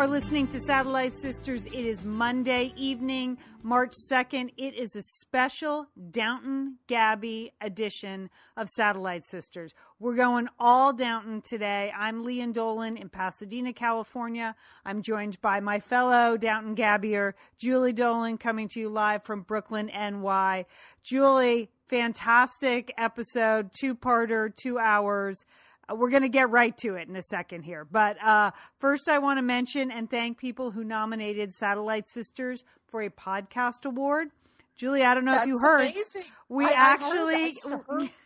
Are listening to Satellite Sisters. It is Monday evening, March 2nd. It is a special Downton Gabby edition of Satellite Sisters. We're going all Downton today. I'm Lian Dolan in Pasadena, California. I'm joined by my fellow Downton Gabbier, Julie Dolan, coming to you live from Brooklyn, NY. Julie, fantastic episode, two parter, two hours. We're going to get right to it in a second here. But uh, first, I want to mention and thank people who nominated Satellite Sisters for a podcast award. Julie, I don't know That's if you heard. amazing. We I- I actually. heard- I heard-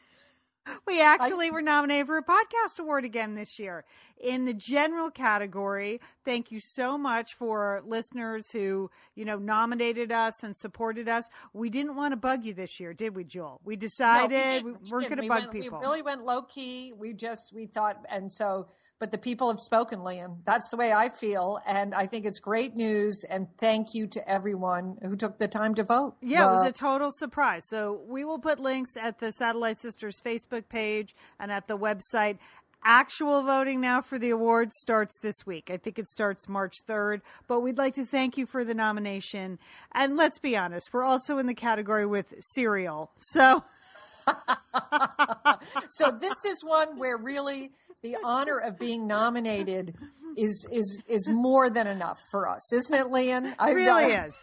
We actually were nominated for a podcast award again this year. In the general category, thank you so much for listeners who, you know, nominated us and supported us. We didn't want to bug you this year, did we, Jewel? We decided didn't. we, We weren't going to We bug went- people. We really went low key. We just we thought, and so, but the people have spoken, Lian. That's the way I feel, and I think it's great news. And thank you to everyone who took the time to vote. Yeah, it was a total surprise. So we will put links at the Satellite Sisters Facebook page and at the website. Actual voting now for the awards starts this week. I think it starts March 3rd, but we'd like to thank you for the nomination. And let's be honest, we're also in the category with Serial. So so this is one where really the honor of being nominated is is is more than enough for us, isn't it, Lian? I it really is.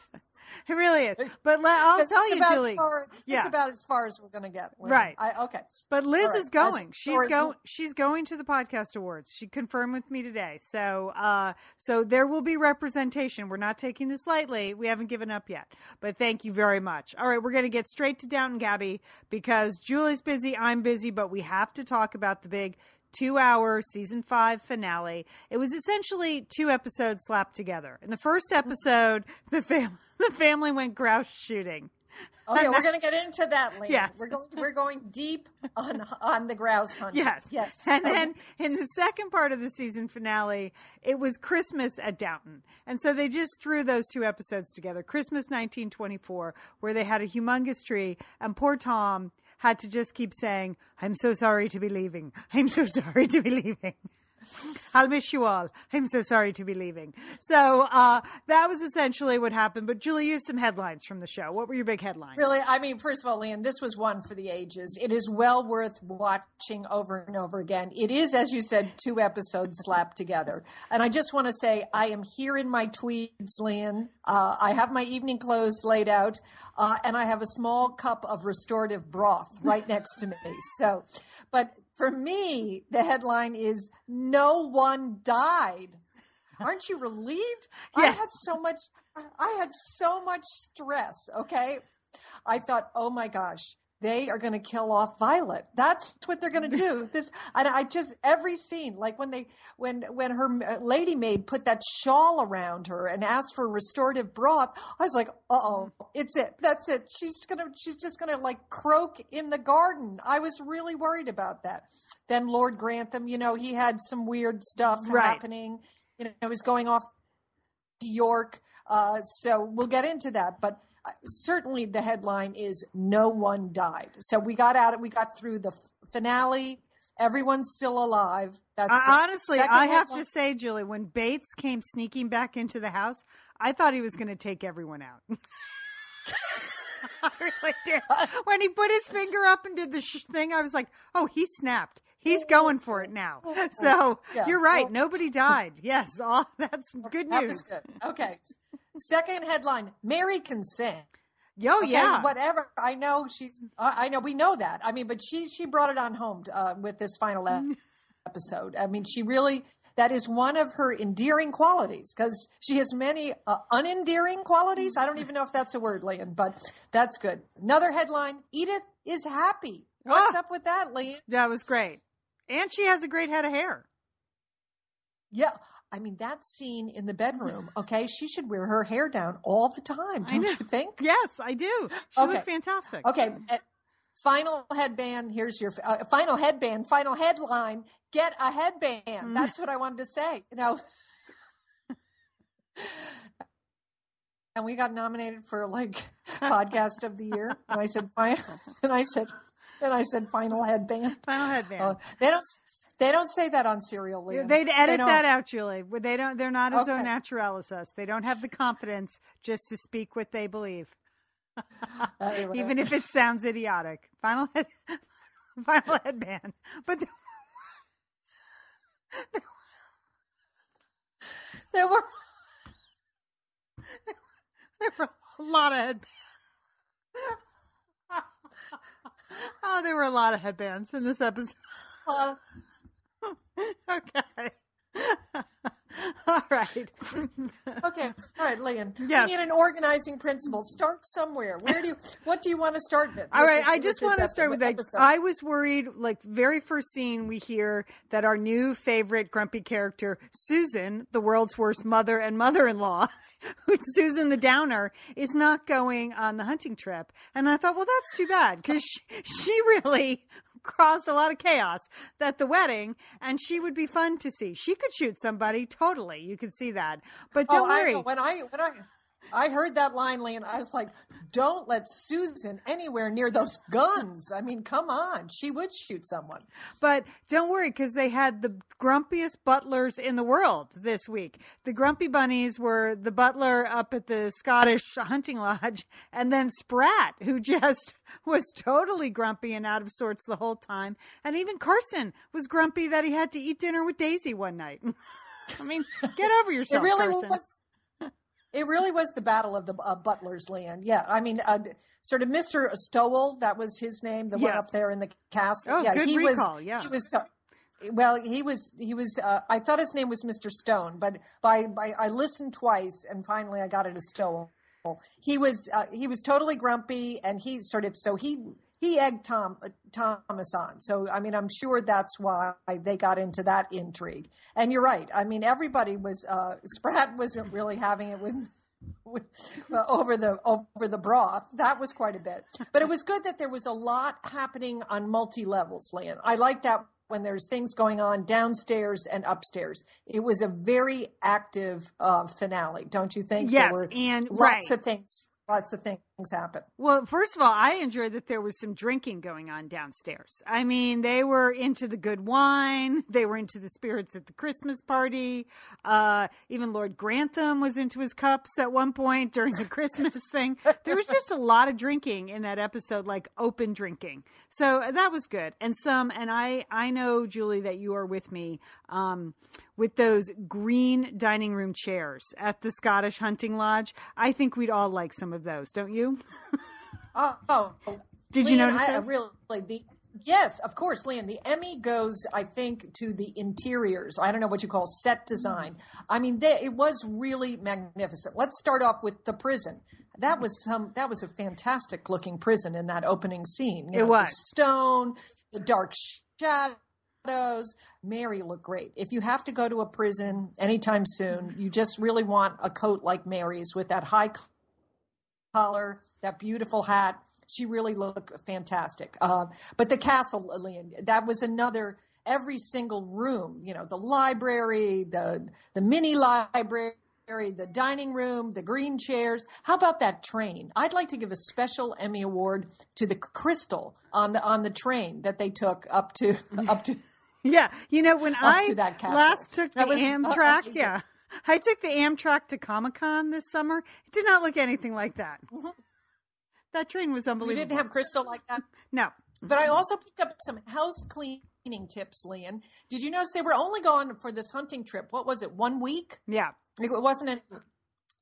It really is. But let, I'll tell you, about Julie. As far, Yeah. It's about as far as we're going to get. Right. I, okay. But Liz right. is going. As she's going. She's going to the podcast awards. She confirmed with me today. So, uh, so there will be representation. We're not taking this lightly. We haven't given up yet. But thank you very much. All right, we're going to get straight to Downton Gabby because Julie's busy. I'm busy, but we have to talk about the big two-hour season five finale. It was essentially two episodes slapped together. In the first episode, the fam- the family went grouse shooting. Oh, okay, we're going to get into that later. Yes. We're going we're going deep on on the grouse hunt. Yes. Yes. And then in the second part of the season finale, it was Christmas at Downton. And so they just threw those two episodes together Christmas 1924, where they had a humongous tree, and poor Tom had to just keep saying, I'm so sorry to be leaving. I'm so sorry to be leaving. I'll miss you all. I'm so sorry to be leaving. So uh, that was essentially what happened. But Julie, you have some headlines from the show. What were your big headlines? Really, I mean, first of all, Lian, this was one for the ages. It is well worth watching over and over again. It is, as you said, two episodes slapped together. And I just want to say, I am here in my tweeds, Lian. Uh, I have my evening clothes laid out, uh, and I have a small cup of restorative broth right next to me. So, but for me, the headline is No One Died. Aren't you relieved? I had so much I had so much stress, okay? I thought, "Oh my gosh, they are going to kill off Violet. That's what they're going to do." This and I just every scene like when they when when her uh, lady maid put that shawl around her and asked for restorative broth, I was like, "Uh-oh, it's it. That's it. She's going to she's just going to like croak in the garden." I was really worried about that. Then Lord Grantham, you know, he had some weird stuff Right. happening. You know, he was going off to York. Uh, so we'll get into that. But uh, certainly the headline is No One Died. So we got out, we got through the f- finale. Everyone's still alive. That's honestly, Second I have headline- to say, Julie, when Bates came sneaking back into the house, I thought he was going to take everyone out. I really did. When he put his finger up and did the sh- thing, I was like, "Oh, he snapped. He's going for it now." So Yeah. you're right. Well- Nobody died. Yes, all that's good That news. was good. Okay. Second headline Mary can sing. Oh Okay, yeah, whatever. I know she's. I know we know that. I mean, but she she brought it on home uh, with this final Mm-hmm. episode. I mean, she really that is one of her endearing qualities because she has many uh, unendearing qualities. I don't even know if that's a word, Lian, but that's good. Another headline: Edith is happy. What's Ah. up with that, Lian? that was great. And she has a great head of hair. Yeah. I mean, that scene in the bedroom, okay, she should wear her hair down all the time, don't you think? Yes, I do. She Okay. looked fantastic. Okay. Uh, Final headband. Here's your uh, final headband. Final headline. Get a headband. Mm. That's what I wanted to say. You know. and we got nominated for like podcast of the year. And I said, fine. And I said, and I said, final headband. Final headband. Oh, they don't. They don't say that on Serial. Leah. They'd edit don't. that out, Julie. They don't. They're not as Okay. natural as us. They don't have the confidence just to speak what they believe. even if it sounds idiotic. Final head, final headband. But there, there were. there were a lot of headbands. oh, there were a lot of headbands in this episode. Okay. All right. okay, all right, Lian. Yes. We need an organizing principle. Start somewhere. Where do you? What do you want to start with? All right, this- I just want to start with that. episode? I was worried, like, very first scene, we hear that our new favorite grumpy character, Susan, the world's worst mother and mother in law, who's Susan the Downer, is not going on the hunting trip. And I thought, well, that's too bad because she, she really caused a lot of chaos at the wedding and she would be fun to see. She could shoot somebody, totally. You could see that. But oh, don't oh, worry. know. When I when I I heard that line, Lian, I was like, "Don't let Susan anywhere near those guns." I mean, come on, she would shoot someone. But don't worry, because they had the grumpiest butlers in the world this week. The grumpy bunnies were the butler up at the Scottish hunting lodge, and then Spratt, who just was totally grumpy and out of sorts the whole time. And even Carson was grumpy that he had to eat dinner with Daisy one night. I mean, get over It yourself, really Carson. was. It really was the battle of the uh, butlers, Land. Yeah, I mean, uh, sort of Mister Stowell. That was his name. The one up there in the castle. Oh, yeah, good he recall, was. yeah. he was. To- well, he was. He was. Uh, I thought his name was Mister Stone, but by, by I listened twice, and finally I got it as Stowell. He was. Uh, he was totally grumpy, and he sort of. So he he egged Tom uh, Thomas on. So I mean, I'm sure that's why they got into that intrigue. And you're right. I mean, everybody was. Uh, Spratt wasn't really having it with. with uh, over the over the broth that was quite a bit but it was good that there was a lot happening on multi levels Lian. i like that when there's things going on downstairs and upstairs it was a very active uh, finale don't you think Yes, and- lots right. of things lots of things happen Well, first of all, I enjoyed that there was some drinking going on downstairs. I mean, they were into the good wine. They were into the spirits at the Christmas party. Uh, even Lord Grantham was into his cups at one point during the Christmas thing. There was just a lot of drinking in that episode, like open drinking. So that was good. And some, and I, I know, Julie, that you are with me, um, with those green dining room chairs at the Scottish Hunting Lodge. I think we'd all like some of those, don't you? oh, oh. Did you notice I, those? really the yes of course leon. The emmy goes i think to the interiors. I don't know what you call set design. I mean they, it was really magnificent. Let's start off with the prison. That was some that was a fantastic looking prison in that opening scene. You It know, the was. stone the dark shadows. Mary looked great. If you have to go to a prison anytime soon you just really want a coat like mary's with that high collar, that beautiful hat. She really looked fantastic. Uh, but the castle, that was another. Every single room, you know, the library, the the mini library, the dining room, the green chairs. How about that train? I'd like to give a special Emmy award to the crystal on the on the train that they took up to up to. Yeah, you know when I to that castle. last took the That was, uh, Amtrak, amazing. yeah, I took the Amtrak to Comic Con this summer. It did not look anything like that. Mm-hmm. That train was unbelievable. We unbelievable. didn't have crystal like that. no, But I also picked up some house cleaning tips, Lian. Did you notice they were only gone for this hunting trip? What was it? One week? yeah, It wasn't any.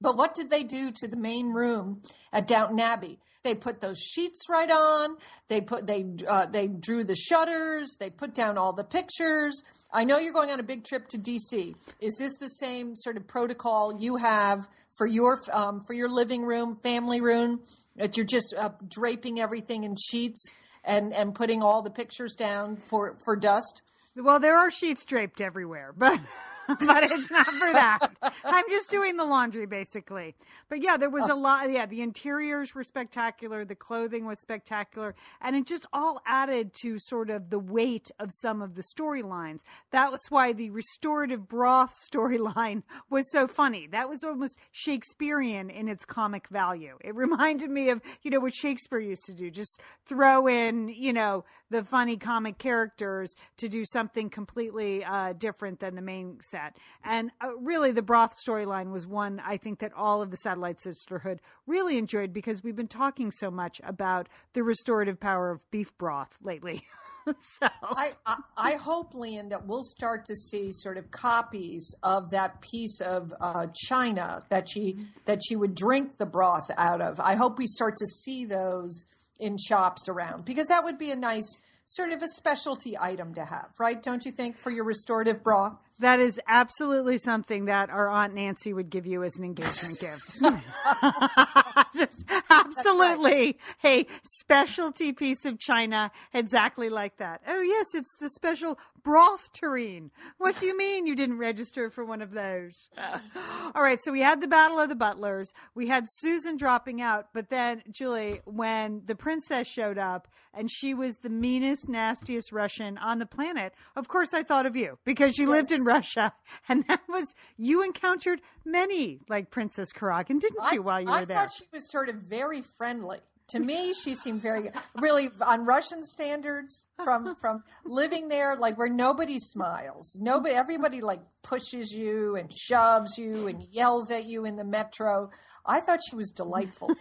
But what did they do to the main room at Downton Abbey? They put those sheets right on. They put they uh, they drew the shutters. They put down all the pictures. I know you're going on a big trip to DC. Is this the same sort of protocol you have for your um, for your living room, family room? That you're just uh, draping everything in sheets and and putting all the pictures down for for dust. well, there are sheets draped everywhere, but but it's not for that. I'm just doing the laundry basically. But yeah, there was a lot. Yeah, the interiors were spectacular. The clothing was spectacular. And it just all added to sort of the weight of some of the storylines. That was why the restorative broth storyline was so funny. That was almost Shakespearean in its comic value. It reminded me of, you know, what Shakespeare used to do. Just throw in, you know, the funny comic characters to do something completely uh, different than the main set. And uh, really, the broth storyline was one I think that all of the Satellite Sisterhood really enjoyed because we've been talking so much about the restorative power of beef broth lately. so. I, I, I hope, Lian, that we'll start to see sort of copies of that piece of uh, china that she that she would drink the broth out of. I hope we start to see those in shops around because that would be a nice sort of a specialty item to have, right? Don't you think for your restorative broth? That is absolutely something that our Aunt Nancy would give you as an engagement gift. Just absolutely a specialty piece of china, exactly like that. Oh, yes, it's the special broth tureen. What do you mean you didn't register for one of those? All right, so we had the Battle of the Butlers. We had Susan dropping out, but then, Julie, when the princess showed up and she was the meanest, nastiest Russian on the planet, of course I thought of you because you lived in Russia. And that was, you encountered many like Princess Kuragin, didn't you, while you I were there? I thought she was sort of very friendly. To me, she seemed very. Really, on Russian standards, from from living there, like where nobody smiles, nobody, everybody like pushes you and shoves you and yells at you in the metro. I thought she was delightful.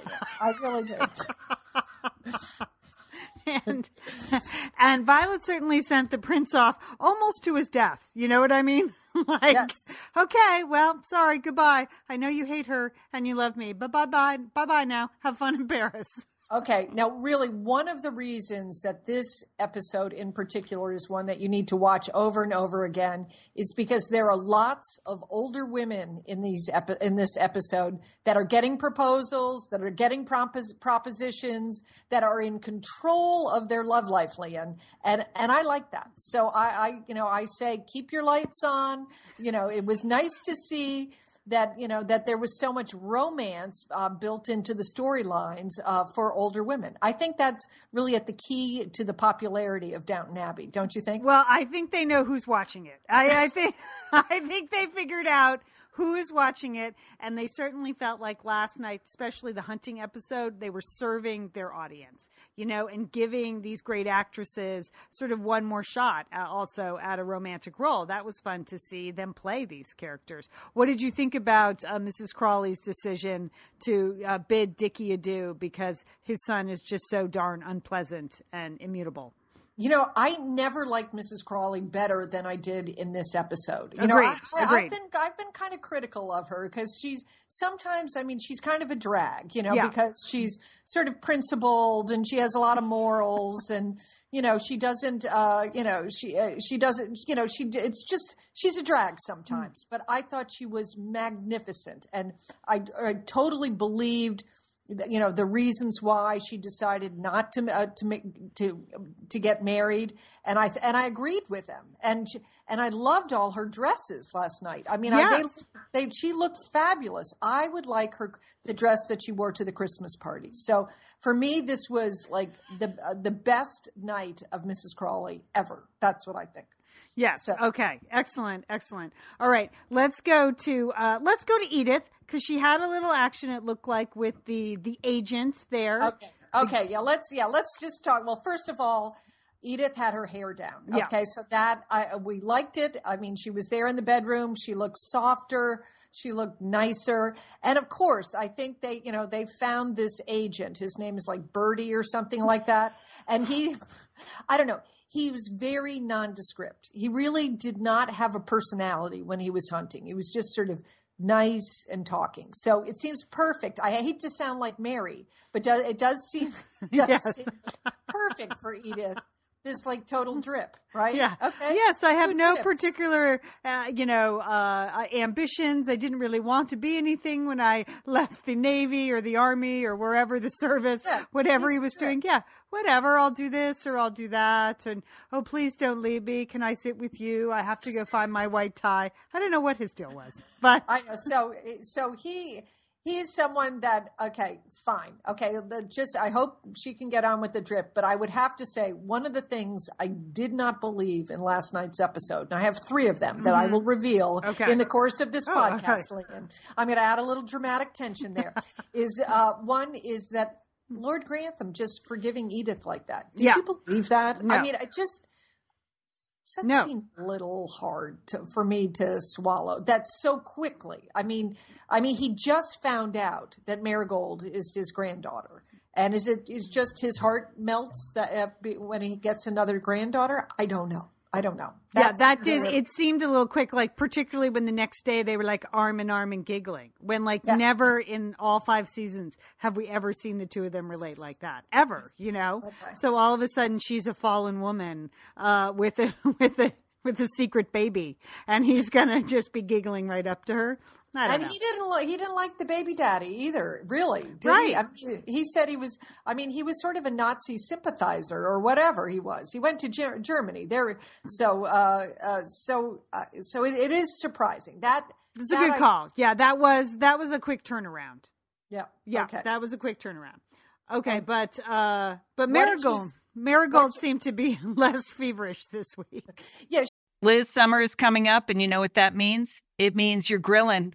I really did. and and Violet certainly sent the prince off almost to his death. You know what I mean? like, Yes. okay, well, sorry, goodbye. I know you hate her and you love me, but bye bye, bye bye now. Have fun in Paris. Okay, now really one of the reasons that this episode in particular is one that you need to watch over and over again is because there are lots of older women in these epi- in this episode that are getting proposals, that are getting propos- propositions, that are in control of their love life, Lian, and and I like that. So I, I you know I say keep your lights on. You know it was nice to see that you know that there was so much romance uh, built into the storylines uh, for older women. I think that's really at the key to the popularity of Downton Abbey, don't you think? Well, I think they know who's watching it. I, I think I think they figured out who is watching it, and they certainly felt like last night, especially the hunting episode, they were serving their audience, you know, and giving these great actresses sort of one more shot, uh, also at a romantic role. That was fun to see them play these characters. What did you think about uh, Mrs. Crawley's decision to uh, bid Dickie adieu because his son is just so darn unpleasant and immutable? You know, I never liked Mrs. Crawley better than I did in this episode. You know, Agreed. I, I, I've been I've been kind of critical of her because she's sometimes. I mean, she's kind of a drag, you know, Yeah. because she's sort of principled and she has a lot of morals and you know she doesn't uh you know she uh, she doesn't you know she it's just she's a drag sometimes but i thought she was magnificent and i, I totally believed you know the reasons why she decided not to uh, to make to to get married and i and i agreed with them and she, and i loved all her dresses last night i mean I, they, they she looked fabulous i would like her the dress that she wore to the christmas party so for me this was like the uh, the best night of mrs crawley ever that's what i think Yes. So- okay. Excellent. Excellent. All right. Let's go to uh, let's go to Edith because she had a little action. It looked like with the the agent there. Okay. Okay. Yeah. Let's. Yeah. Let's just talk. Well, first of all, Edith had her hair down. Yeah. Okay. So that I we liked it. I mean, she was there in the bedroom. She looked softer. She looked nicer. And of course, I think they, you know, they found this agent. His name is like Birdie or something like that. And he, I don't know. He was very nondescript. He really did not have a personality when he was hunting. He was just sort of nice and talking. So it seems perfect. I hate to sound like Mary, but do- it does seem, does Yes. seem perfect for Edith. This like total drip, right? Yeah. Okay. Yes, I have no drips. particular, uh, you know, uh, uh, ambitions. I didn't really want to be anything when I left the Navy or the Army or wherever the service, Yeah, whatever he was drip. doing. Yeah, whatever. I'll do this or I'll do that. And oh, please don't leave me. Can I sit with you? I have to go find my white tie. I don't know what his deal was, but I know. So, so he he is someone that okay, fine, okay. The, just I hope she can get on with the drip, but I would have to say one of the things I did not believe in last night's episode, and I have three of them that I will reveal Mm-hmm. Okay. in the course of this Oh, podcast. Lian. I'm going to add a little dramatic tension there. is uh, one is that Lord Grantham just forgiving Edith like that? Did Yeah. you believe that? No. I mean, I just that No. seemed a little hard to, for me to swallow that so quickly. I mean, I mean, he just found out that Marigold is his granddaughter, and is it is just his heart melts that uh, when he gets another granddaughter? I don't know. I don't know. yeah, that did. really- It seemed a little quick, like particularly when the next day they were like arm in arm and giggling. When like Yeah. never in all five seasons have we ever seen the two of them relate like that ever. You know. Okay. So all of a sudden she's a fallen woman uh, with a with a with a secret baby, and he's gonna just be giggling right up to her. I don't and know. he didn't like he didn't like the baby daddy either. Really, did Right. He? I mean, he said he was. I mean, he was sort of a Nazi sympathizer or whatever he was. He went to Ger- Germany. There, so uh, uh, so uh, so it, it is surprising that. it's a that good I- call. Yeah, that was that was a quick turnaround. Yeah. Yeah, Okay. that was a quick turnaround. Okay, And but uh but Marigold you- Marigold you- seemed to be less feverish this week. yeah. Liz, summer is coming up, and you know what that means? It means you're grilling.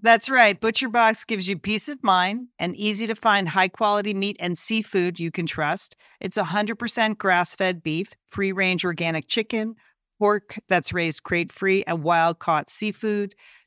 That's right. Butcher Box gives you peace of mind and easy to find high quality meat and seafood you can trust. It's 100% grass fed beef, free range organic chicken, pork that's raised crate free, and wild caught seafood.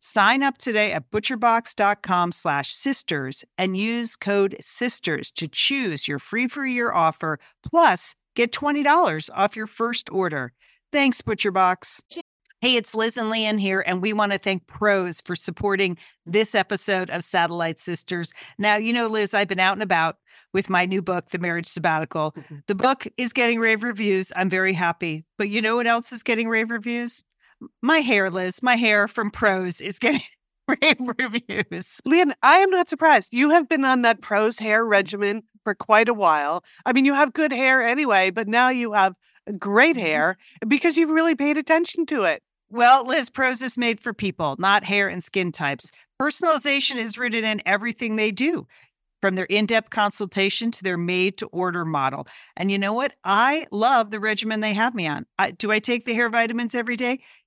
Sign up today at butcherbox.com slash sisters and use code sisters to choose your free for year offer plus get $20 off your first order. Thanks, ButcherBox. Hey, it's Liz and Lian here, and we want to thank Prose for supporting this episode of Satellite Sisters. Now, you know, Liz, I've been out and about with my new book, The Marriage Sabbatical. Mm-hmm. The book is getting rave reviews. I'm very happy. But you know what else is getting rave reviews? My hair, Liz, my hair from Prose is getting rave reviews. Lian, I am not surprised. You have been on that Prose hair regimen for quite a while. I mean, you have good hair anyway, but now you have great mm-hmm. hair because you've really paid attention to it. Well, Liz, Prose is made for people, not hair and skin types. Personalization is rooted in everything they do, from their in depth consultation to their made to order model. And you know what? I love the regimen they have me on. I, do I take the hair vitamins every day?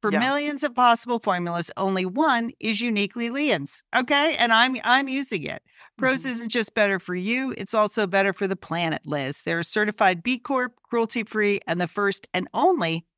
For Yeah. millions of possible formulas, only one is uniquely Lian's. Okay. And I'm I'm using it. Prose Mm-hmm. isn't just better for you, it's also better for the planet, Liz. They're certified B Corp, cruelty free, and the first and only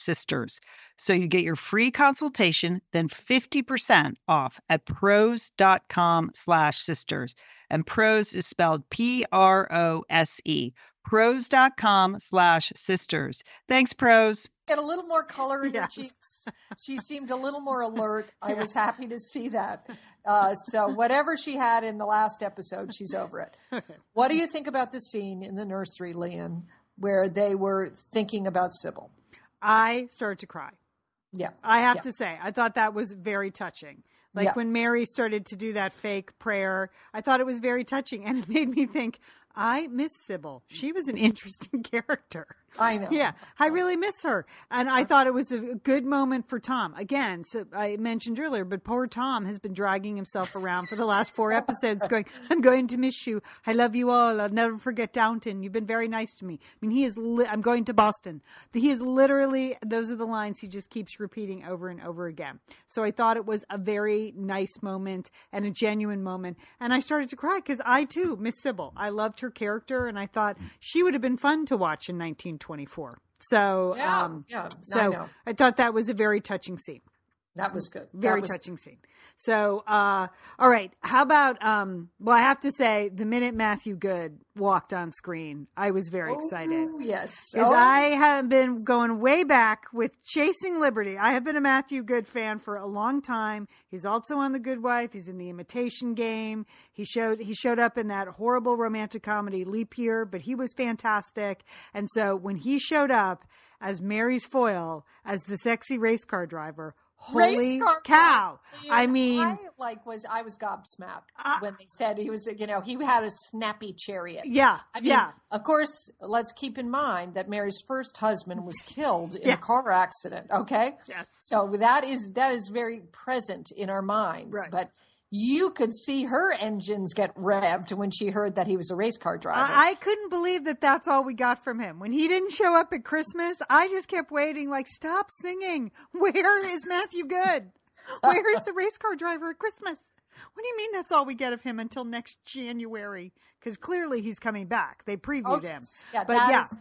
sisters. So you get your free consultation, then 50% off at prose.com slash sisters. And Prose is spelled P R O S E. Prose.com slash sisters. Thanks, Prose. Get a little more color in Yes. your cheeks. She seemed a little more alert. I was happy to see that. Uh, so whatever she had in the last episode, she's over it. What do you think about the scene in the nursery, Lian, where they were thinking about Sybil? I started to cry. Yeah. I have Yeah. to say, I thought that was very touching. Like Yeah. when Mary started to do that fake prayer, I thought it was very touching, and it made me think. I miss Sybil. She was an interesting character. I know. Yeah, I really miss her, and I thought it was a good moment for Tom. Again, so I mentioned earlier, but poor Tom has been dragging himself around for the last four episodes, going, "I'm going to miss you. I love you all. I'll never forget Downton. You've been very nice to me." I mean, he is. Li- I'm going to Boston. He is literally. Those are the lines he just keeps repeating over and over again. So I thought it was a very nice moment and a genuine moment, and I started to cry because I too miss Sybil. I loved her character, and I thought she would have been fun to watch in 1924. So, Yeah, um, yeah, I so know. I thought that was a very touching scene. That was good. Very was- touching scene. So, uh, all right. How about, um, well, I have to say, the minute Matthew Goode walked on screen, I was very excited. Oh, yes. Oh, I have been going way back with Chasing Liberty. I have been a Matthew Goode fan for a long time. He's also on The Good Wife. He's in The Imitation Game. He showed he showed up in that horrible romantic comedy Leap Year, but he was fantastic. And so when he showed up as Mary's foil, as the sexy race car driver, holy car cow! I mean, I like was I was gobsmacked Uh, when they said he was. You know, he had a snappy chariot. yeah, I mean, yeah. of course, let's keep in mind that Mary's first husband was killed in Yes. a car accident. Okay, Yes. so that is that is very present in our minds. Right. But you could see her engines get revved when she heard that he was a race car driver. I, I couldn't believe that that's all we got from him. When he didn't show up at Christmas, I just kept waiting, like, stop singing. Where is Matthew Goode? Where is the race car driver at Christmas? What do you mean that's all we get of him until next January? Because clearly he's coming back. They previewed Okay. him. Yeah, but yeah. is-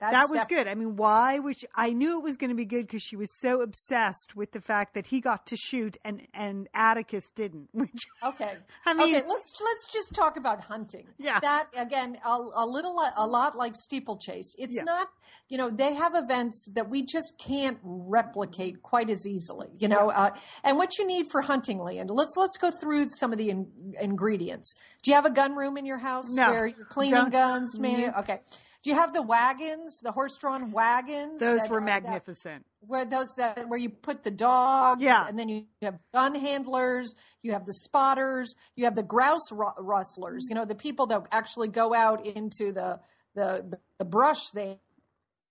that's that was def- good. I mean, why was she, I knew it was going to be good because she was so obsessed with the fact that he got to shoot and and Atticus didn't. Which Okay. I mean- okay. Let's let's just talk about hunting. Yeah. That again, a, a little, a lot like steeplechase. It's Yeah. not. You know, they have events that we just can't replicate quite as easily. You know, uh, and what you need for hunting land. Let's let's go through some of the in, ingredients. Do you have a gun room in your house No. where you're cleaning Don't- guns? Man, okay. Do you have the wagons, the horse-drawn wagons? those that were are- that- magnificent. where those that where you put the dogs Yeah. and then you have gun handlers you have the spotters you have the grouse ru- rustlers you know the people that actually go out into the the the brush there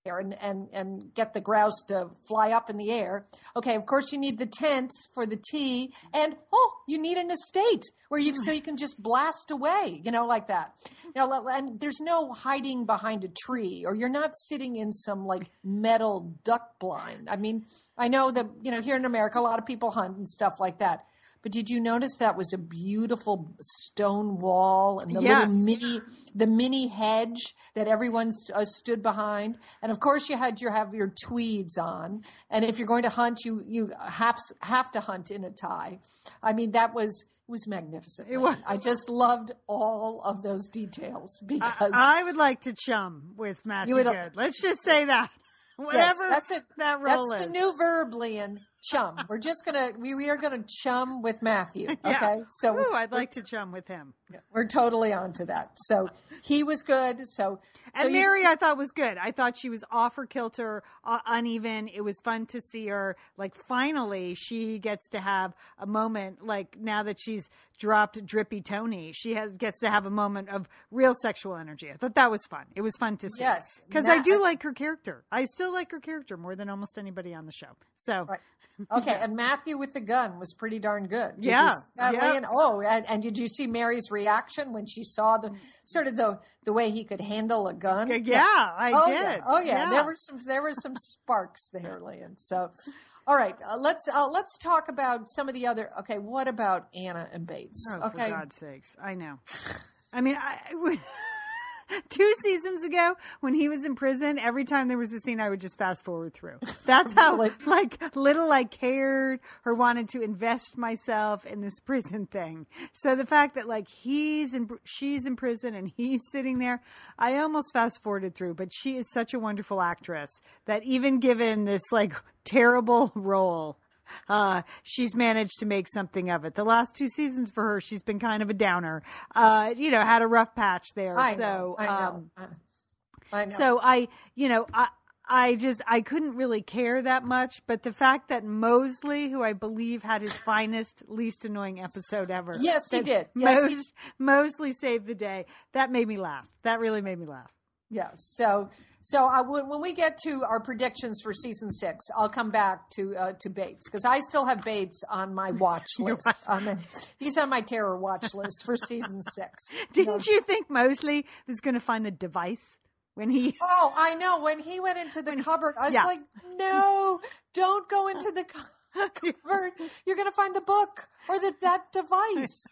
and, and and get the grouse to fly up in the air. Okay of course you need the tent for the tea and oh you need an estate where you so you can just blast away you know like that. Now and there's no hiding behind a tree or you're not sitting in some like metal duck blind. I mean i know that you know here in america a lot of people hunt and stuff like that but did you notice that was a beautiful stone wall and the Yes. little mini the mini hedge that everyone uh, stood behind and of course you had your have your tweeds on and if you're going to hunt you you have, have to hunt in a tie i mean that was it was magnificent It was. i just loved all of those details because I would like to chum with Matthew would- Goode. Let's just say that. yes, Whatever that's it that role that's is. the new verb Lian. Chum we're just gonna we, we are gonna chum with matthew okay Yeah. so Ooh, I'd like to chum with him. We're totally onto that. So he was good. So, so and Mary, just- I thought was good. I thought she was off her kilter, uh, uneven. It was fun to see her. Like finally, she gets to have a moment. Like now that she's dropped drippy Tony, she has gets to have a moment of real sexual energy. I thought that was fun. It was fun to see. Yes, because I do like her character. I still like her character more than almost anybody on the show. So Right. Okay, and Matthew with the gun was pretty darn good. Did Yeah, you that. Lian? Oh, and, and did you see Mary's reaction when she saw the sort of the the way he could handle a gun? yeah, I oh did. yeah, oh yeah. There were some there were some sparks there, Lian. So, all right, uh, let's uh, let's talk about some of the other. Okay, what about Anna and Bates? Oh, okay, for God's sakes. I know. I mean, I, two seasons ago when he was in prison, every time there was a scene, I would just fast forward through. That's how, Really? like, little I cared or wanted to invest myself in this prison thing. So the fact that, like, he's in, she's in prison and he's sitting there, I almost fast forwarded through, but she is such a wonderful actress that even given this, like, terrible role, uh, she's managed to make something of it. The last two seasons for her, she's been kind of a downer. Uh, you know, had a rough patch there. I so, know, I know, um, I know. so I, you know, I. I just I couldn't really care that much, but the fact that Molesley, who I believe had his finest, least annoying episode ever, Yes, he did. Yes, he- Mos- Molesley saved the day. That made me laugh. That really made me laugh. Yeah. So so I would when we get to our predictions for season six, I'll come back to uh, to Bates because I still have Bates on my watch list. on he's on my terror watch list for season six. Didn't you think Molesley was going to find the device when he? Oh, I know. When he went into the cupboard, I was yeah. like, "No, don't go into the cupboard. You're going to find the book or the, that device."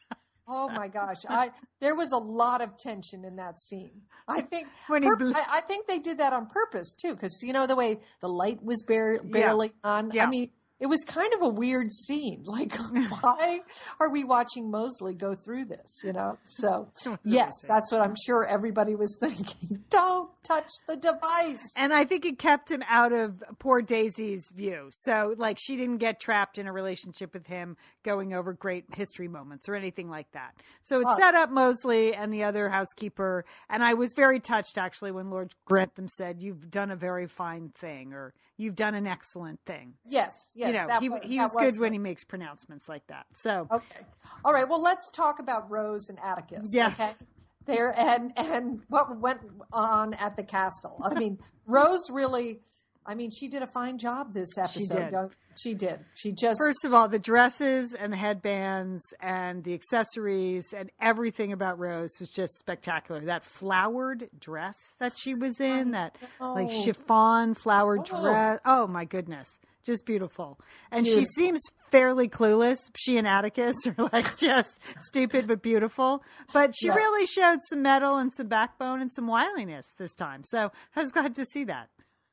Oh my gosh! I there was a lot of tension in that scene. I think When he purp- bl- I, I think they did that on purpose too, because you know the way the light was bar- barely on. Yeah. I mean, it was kind of a weird scene. Like, why are we watching Molesley go through this? You know. So yes, that's what I'm sure everybody was thinking. Don't touch the device. And I think it kept him out of poor Daisy's view. So, like, she didn't get trapped in a relationship with him going over great history moments or anything like that. So it Oh. set up Molesley and the other housekeeper. And I was very touched, actually, when Lord Grantham said, You've done a very fine thing or you've done an excellent thing. Yes, yes. you know, he, wa- he that was good when he makes pronouncements like that. So, Okay. All right. Well, let's talk about Rose and Atticus. Yes. Okay. There and and what went on at the castle. I mean, Rose really. I mean, she did a fine job this episode. She did. She did. She just. First of all, the dresses and the headbands and the accessories and everything about Rose was just spectacular. That flowered dress that she was in, that like chiffon flowered Oh. dress. Oh my goodness. Just beautiful. And she seems fairly clueless. She and Atticus are like just stupid but beautiful. But she Yeah. really showed some metal and some backbone and some wiliness this time. So I was glad to see that.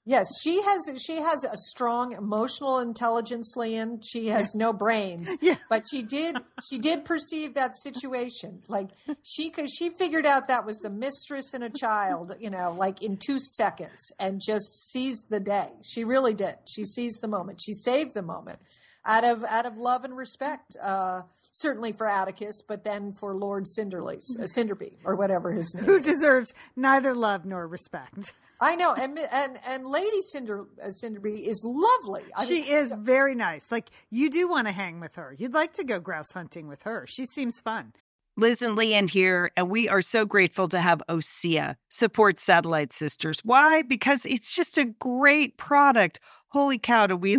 Yes, she has. She has a strong emotional intelligence, Lian. She has no brains, Yeah. but she did. She did perceive that situation. Like she could. She figured out that was the mistress and a child. You know, like in two seconds, and just seized the day. She really did. She seized the moment. She saved the moment out of out of love and respect. Uh, certainly for Atticus, but then for Lord Cinderly, uh, Sinderby, or whatever his name. Who is. deserves neither love nor respect. I know, and and and Lady Cinder uh, Sinderby is lovely. I She mean, is very nice. Like you do want to hang with her. You'd like to go grouse hunting with her. She seems fun. Liz and Lian here, and we are so grateful to have Osea support Satellite Sisters. Why? Because it's just a great product. Holy cow, do we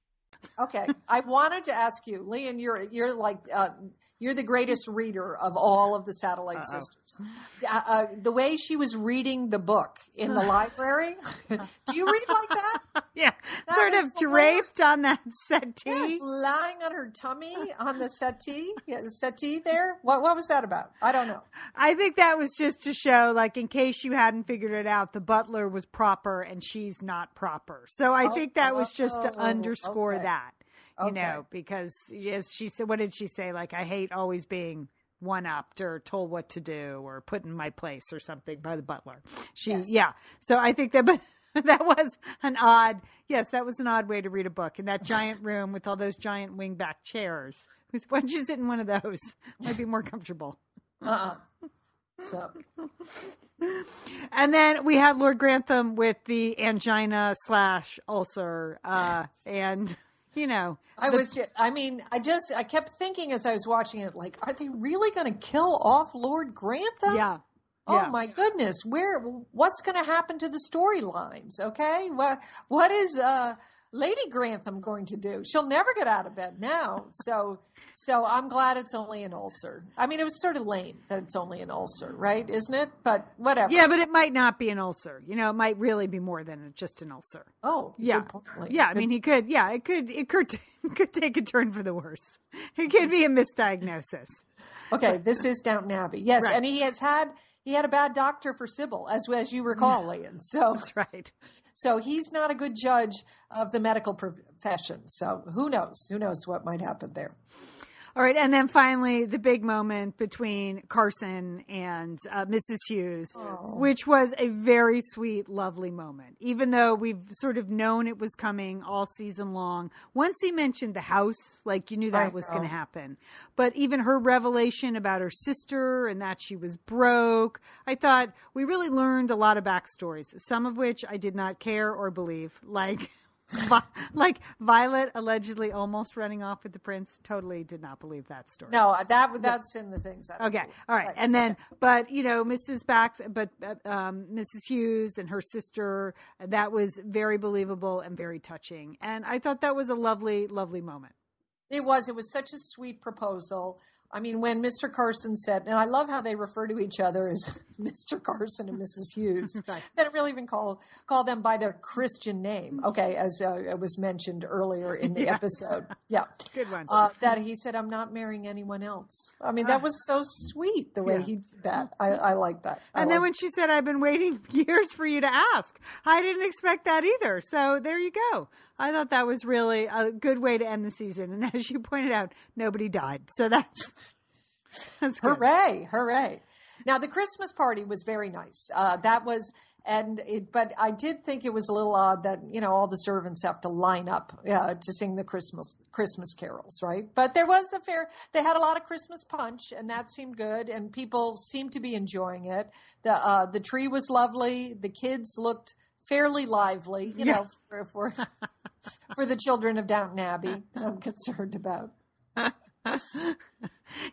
Okay, I wanted to ask you, Lian. You're you're like uh, you're the greatest reader of all of the Satellite Sisters. Uh, uh, the way she was reading the book in the library, do you read like that? Yeah, That sort of draped on that settee. lying on her tummy on the settee. Yeah, the settee there. What what was that about? I don't know. I think that was just to show, like, in case you hadn't figured it out, the butler was proper and she's not proper. So I Oh, think that was just to oh, underscore okay. that, you know, because yes, she said, what did she say? Like, I hate always being one upped or told what to do or put in my place or something by the butler. She, Yes. yeah. So I think that, but that was an odd, yes, that was an odd way to read a book in that giant room with all those giant wingback chairs. Why don't you sit in one of those? Might be more comfortable. Uh-uh. So And then we had Lord Grantham with the angina slash ulcer, uh, and you know, I was. ju- I mean, I just. I kept thinking as I was watching it, like, are they really going to kill off Lord Grantham? yeah, Oh yeah. my goodness, where what's going to happen to the storylines? Okay, what what is uh, Lady Grantham going to do? She'll never get out of bed now. So so I'm glad it's only an ulcer. I mean, it was sort of lame that it's only an ulcer, right? Isn't it? But whatever. yeah, but it might not be an ulcer. You know, it might really be more than just an ulcer. Oh, Yeah, good point, Lee. yeah. I mean, he could. Yeah, it could. It could. It could take a turn for the worse. It could be a misdiagnosis. Okay, this is Downton Abbey. Yes, Right. and he has had he had a bad doctor for Sybil, as as you recall, Lian. So That's right. So he's not a good judge of the medical profession. So who knows? Who knows what might happen there? All right, and then finally the big moment between Carson and uh, Mrs. Hughes, which was a very sweet, lovely moment. Even though we've sort of known it was coming all season long, once he mentioned the house, like you knew that I was going to happen. But even her revelation about her sister and that she was broke, I thought we really learned a lot of backstories. Some of which I did not care or believe, like. Vi- like Violet allegedly almost running off with the prince. Totally did not believe that story. No, that that's in the things. Okay. believe. All right. And then, but you know, Mrs. Bax, but uh, um, Mrs. Hughes and her sister, that was very believable and very touching. And I thought that was a lovely, lovely moment. It was. It was such a sweet proposal. I mean, when Mr. Carson said, and I love how they refer to each other as Mr. Carson and Mrs. Hughes. Right. They don't really even call call them by their Christian name. Okay, as uh, it was mentioned earlier in the episode. Yeah, Good one. Uh, that he said, "I'm not marrying anyone else." I mean, that was so sweet the way Ah. Yeah. he did that. I, I like that. I and then when she said, I've been waiting years for you to ask, I didn't expect that either. So there you go. I thought that was really a good way to end the season. And as you pointed out, nobody died. So that's, that's good. Hooray! Hooray! Now the Christmas party was very nice. Uh, that was, and it, but I did think it was a little odd that you know all the servants have to line up uh, to sing the Christmas Christmas carols, right? But there was a fair. They had a lot of Christmas punch, and that seemed good, and people seemed to be enjoying it. The uh, the tree was lovely. The kids looked fairly lively, you know, for for, for the children of Downton Abbey. That I'm concerned about.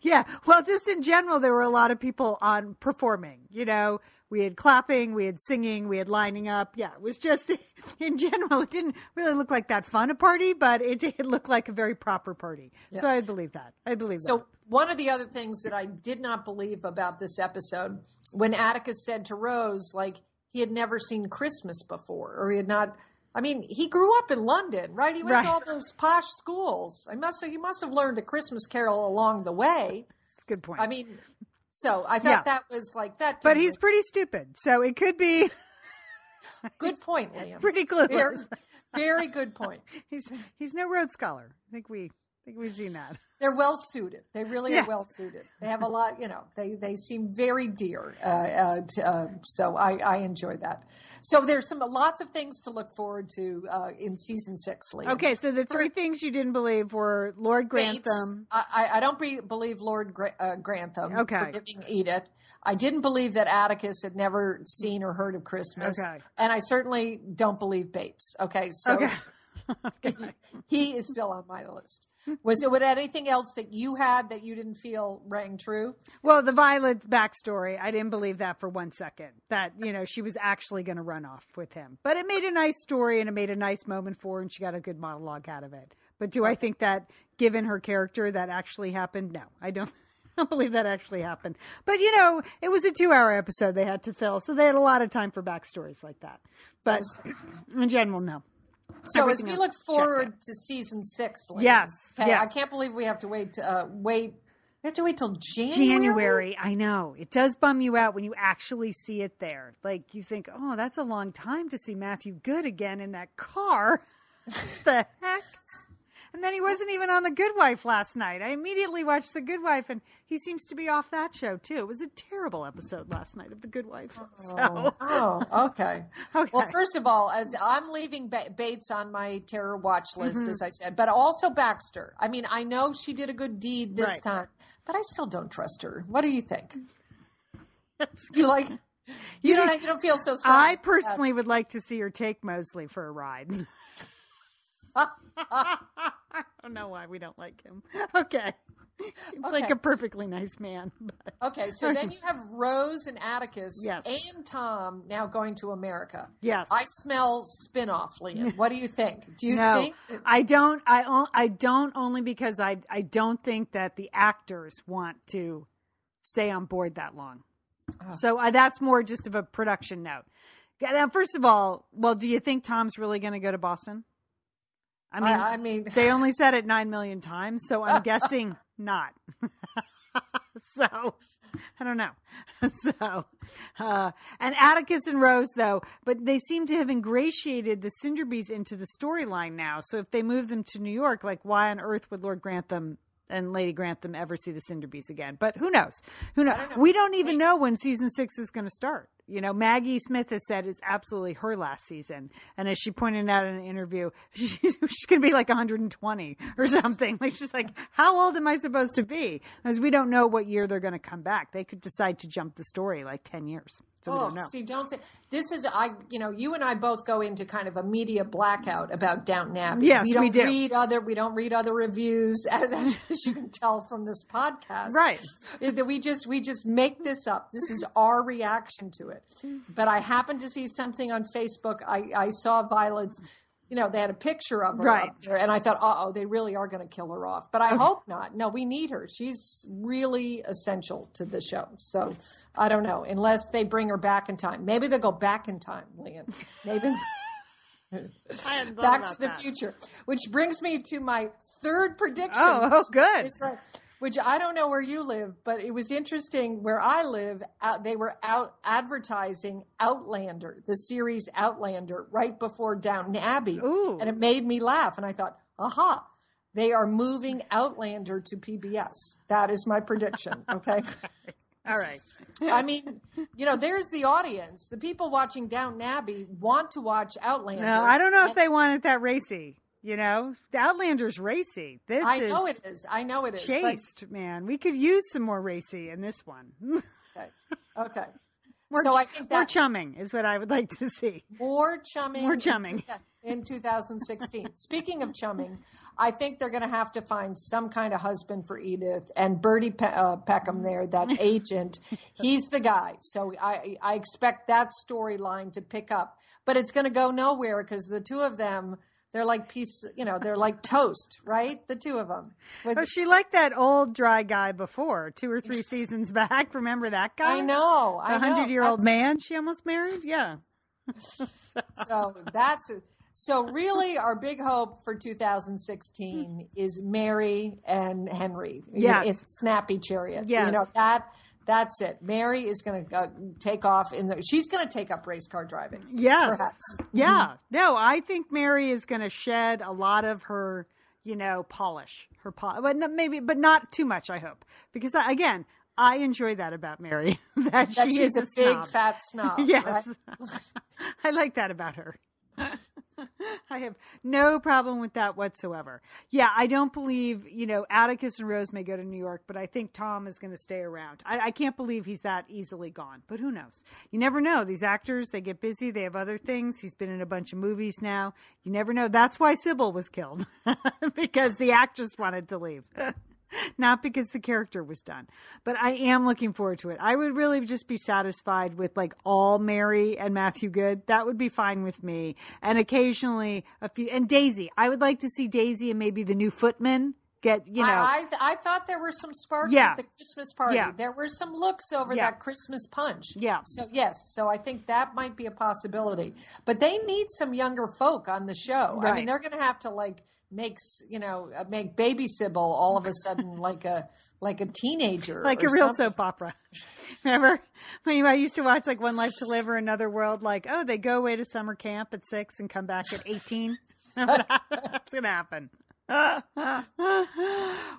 Yeah. Well, just in general, there were a lot of people on performing. You know, we had clapping, we had singing, we had lining up. Yeah, it was just in general, it didn't really look like that fun a party, but it did look like a very proper party. So I believe that. I believe So that. So one of the other things that I did not believe about this episode, when Atticus said to Rose, like he had never seen Christmas before, or he had not. I mean, he grew up in London, right? He went Right. to all those posh schools. I must have, he must have learned a Christmas carol along the way. That's a good point. I mean, so I thought Yeah. that was like that. but he's pretty stupid. So it could be good point, Lian. pretty Very, clueless. very good point. He's he's no Rhodes Scholar. I think we think we've seen that. They're well suited. They really Yes. are well suited. They have a lot, you know. They they seem very dear. Uh, uh, to, uh, so I I enjoy that. So there's some lots of things to look forward to uh, in season six. Lian. Okay, so the three things you didn't believe were Lord Grantham. I, I- don't be, believe Lord Gra- uh, Grantham Okay. for giving Edith. I didn't believe that Atticus had never seen or heard of Christmas. Okay. And I certainly don't believe Bates. Okay. So Okay. he is still on my list. Was it with anything else that you had that you didn't feel rang true? Well, the Violet backstory, I didn't believe that for one second. That, you know, she was actually going to run off with him. But it made a nice story and it made a nice moment for her and she got a good monologue out of it. But do I think that, given her character, that actually happened? No, I don't. I don't believe that actually happened. But, you know, it was a two hour episode they had to fill. So they had a lot of time for backstories like that. But in general, no. So Everything as we look forward to season six, Lian, Yes, okay, yes. I can't believe we have to wait. To, uh, wait, we have to wait till January. January, I know. It does bum you out when you actually see it there. Like you think, oh, that's a long time to see Matthew Goode again in that car. the heck? And then he wasn't even on The Good Wife last night. I immediately watched The Good Wife, and he seems to be off that show too. It was a terrible episode last night of The Good Wife. So, Oh, okay. okay. Well, first of all, as I'm leaving ba- Bates on my terror watch list, Mm-hmm. as I said, but also Baxter. I mean, I know she did a good deed this Right. time, but I still don't trust her. What do you think? You like? You don't. You don't feel so strong. I personally would like to see her take Molesley for a ride. I don't know why we don't like him. Okay. Seems like a perfectly nice man. But Okay, so then you have Rose and Atticus Yes. and Tom now going to America. yes. I smell spin-off, Lian. What do you think? Do you no, think? I don't. I I don't only because I I don't think that the actors want to stay on board that long. So I, that's more just of a production note. Now, first of all, well, do you think Tom's really going to go to Boston? I mean, I, I mean, they only said it nine million times, so I'm guessing not. so I don't know. So, uh, and Atticus and Rose, though, but they seem to have ingratiated the Sinderbys into the storyline now. So if they move them to New York, like why on earth would Lord Grantham and Lady Grantham ever see the Sinderbys again? But who knows? Who knows? don't know. We don't even know when season six is going to start. You know, Maggie Smith has said it's absolutely her last season. And as she pointed out in an interview, she's, she's going to be like 120 or something. Like, she's like, how old am I supposed to be? Because we don't know what year they're going to come back. They could decide to jump the story like 10 years. Oh, know. see, don't say this is I. You know, you and I both go into kind of a media blackout about Downton Abbey. Yes, we we don't do. read other. We don't read other reviews, as, as you can tell from this podcast. Right. That we just we just make this up. This is our reaction to it. But I happened to see something on Facebook. I I saw Violet's. You know, they had a picture of her Right. up there, and I thought, uh oh, they really are going to kill her off. But I hope not. No, we need her. She's really essential to the show. So I don't know, unless they bring her back in time. Maybe they'll go back in time, Lian. Maybe back to the future. Which brings me to my third prediction. Oh, oh, good. Is right. Which I don't know where you live, but it was interesting where I live. Out, they were out advertising Outlander, the series Outlander, right before Downton Abbey, Ooh. and it made me laugh. And I thought, aha, they are moving Outlander to PBS. That is my prediction. Okay. All right. I mean, you know, there's the audience. The people watching Downton Abbey want to watch Outlander. No, I don't know if they want it that racy. You know, the Outlander's racy. This I know it is. I know it is. but- man. We could use some more racy in this one. Okay. Okay. more, so ch- I think more chumming is what I would like to see. more chumming. More in chumming. two- In 2016. Speaking of chumming, I think they're going to have to find some kind of husband for Edith and Bertie Pe- uh, Pelham there, that agent. He's the guy. So I, I expect that storyline to pick up, but it's going to go nowhere because the two of them, they're like piece, you know, they're like toast, right? The two of them. With, Oh, she liked that old dry guy before, two or three seasons back. Remember that guy? I know. The hundred year old man she almost married? Yeah. so that's so really our big hope for 2016 hmm. is Mary and Henry. You know, in Snappy Chariot. Yes. You know that that's it. Mary is going to uh, take off in the. She's going to take up race car driving. Yes. Perhaps. Yeah. No, I think Mary is going to shed a lot of her, you know, polish, her polish, but maybe, but not too much. I hope because I, again, I enjoy that about Mary that, That she she's is a, big snob. fat snob. yes? I like that about her. I have no problem with that whatsoever. Yeah, I don't believe, you know, Atticus and Rose may go to New York, but I think Tom is going to stay around. I, I can't believe he's that easily gone, but who knows? You never know. These actors, they get busy, they have other things. He's been in a bunch of movies now. You never know. That's why Sybil was killed, because the actress wanted to leave. Not because the character was done, but I am looking forward to it. I would really just be satisfied with like all Mary and Matthew Goode. That would be fine with me. And occasionally a few, and Daisy. I would like to see Daisy and maybe the new footman get, you know, I, I I thought there were some sparks Yeah. at the Christmas party. Yeah. There were some looks over Yeah. that Christmas punch. Yeah. So yes, so I think that might be a possibility. But they need some younger folk on the show. I mean, they're going to have to like make s- you know uh, make baby Sybil all of a sudden like a like a teenager, like a real something. soap opera. Remember when you, I used to watch like One Life to Live or Another World? Like, oh, they go away to summer camp at six and come back at eighteen. That's gonna happen.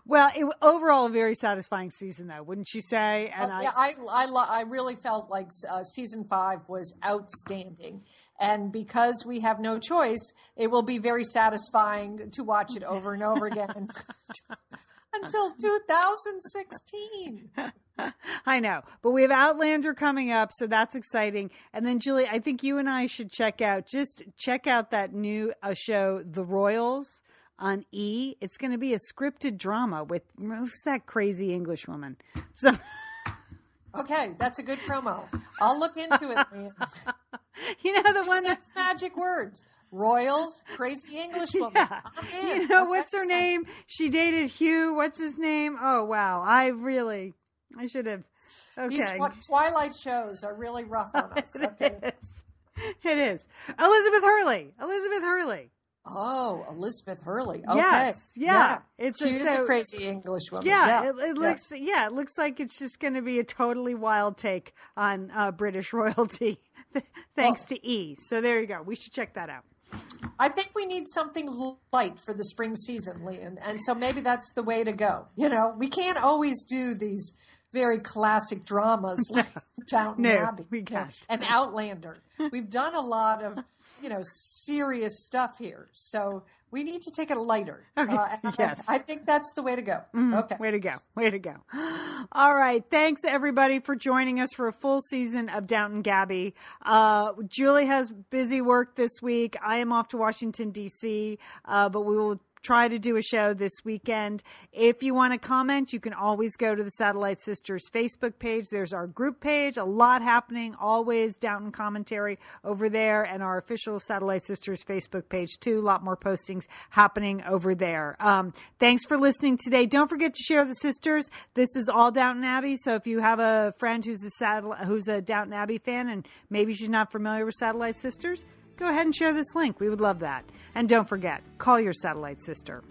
well, it, overall, a very satisfying season, though, wouldn't you say? And yeah, I I lo- I really felt like uh, season five was outstanding, and because we have no choice, it will be very satisfying to watch it over and over again until 2016. I know, but we have Outlander coming up, so that's exciting. And then, Julie, I think you and I should check out just check out that new uh, show, The Royals, on E. It's going to be a scripted drama with who's that crazy English woman? So, Okay, that's a good promo. I'll look into it. You know the one That's magic words. Royals, crazy English woman. Yeah. You know, Okay, what's her so- name? She dated Hugh. What's his name? Oh, wow. I really, I should have. Okay. twi- Twilight shows are really rough on us. Okay. It is. It is. Elizabeth Hurley. Elizabeth Hurley. Oh, Elizabeth Hurley. Okay. Yes, yeah. It's she a- is so- a crazy English woman. Yeah, Yeah, it, it yeah. looks. Yeah, it looks like it's just going to be a totally wild take on uh, British royalty, thanks to E. So there you go. We should check that out. I think we need something light for the spring season, Lian, and so maybe that's the way to go. You know, we can't always do these very classic dramas like Downton No, Abbey we can't. and Outlander. We've done a lot of, you know, serious stuff here, so we need to take it lighter. Okay, Uh, I- yes. Mm-hmm. I, think that's the way to go. Okay. Way to go. Way to go. All right. Thanks, everybody, for joining us for a full season of Downton Gabby. Uh, Julie has busy work this week. I am off to Washington, D.C., uh, but we will try to do a show this weekend. If you want to comment, you can always go to the Satellite Sisters Facebook page. There's our group page, a lot happening, always Downton commentary over there, and our official Satellite Sisters Facebook page too. A lot more postings happening over there. Um, thanks for listening today. Don't forget to share the sisters. This is all Downton Abbey. So if you have a friend who's a satellite, who's a Downton Abbey fan, and maybe she's not familiar with Satellite Sisters, go ahead and share this link. We would love that. And don't forget, call your satellite sister.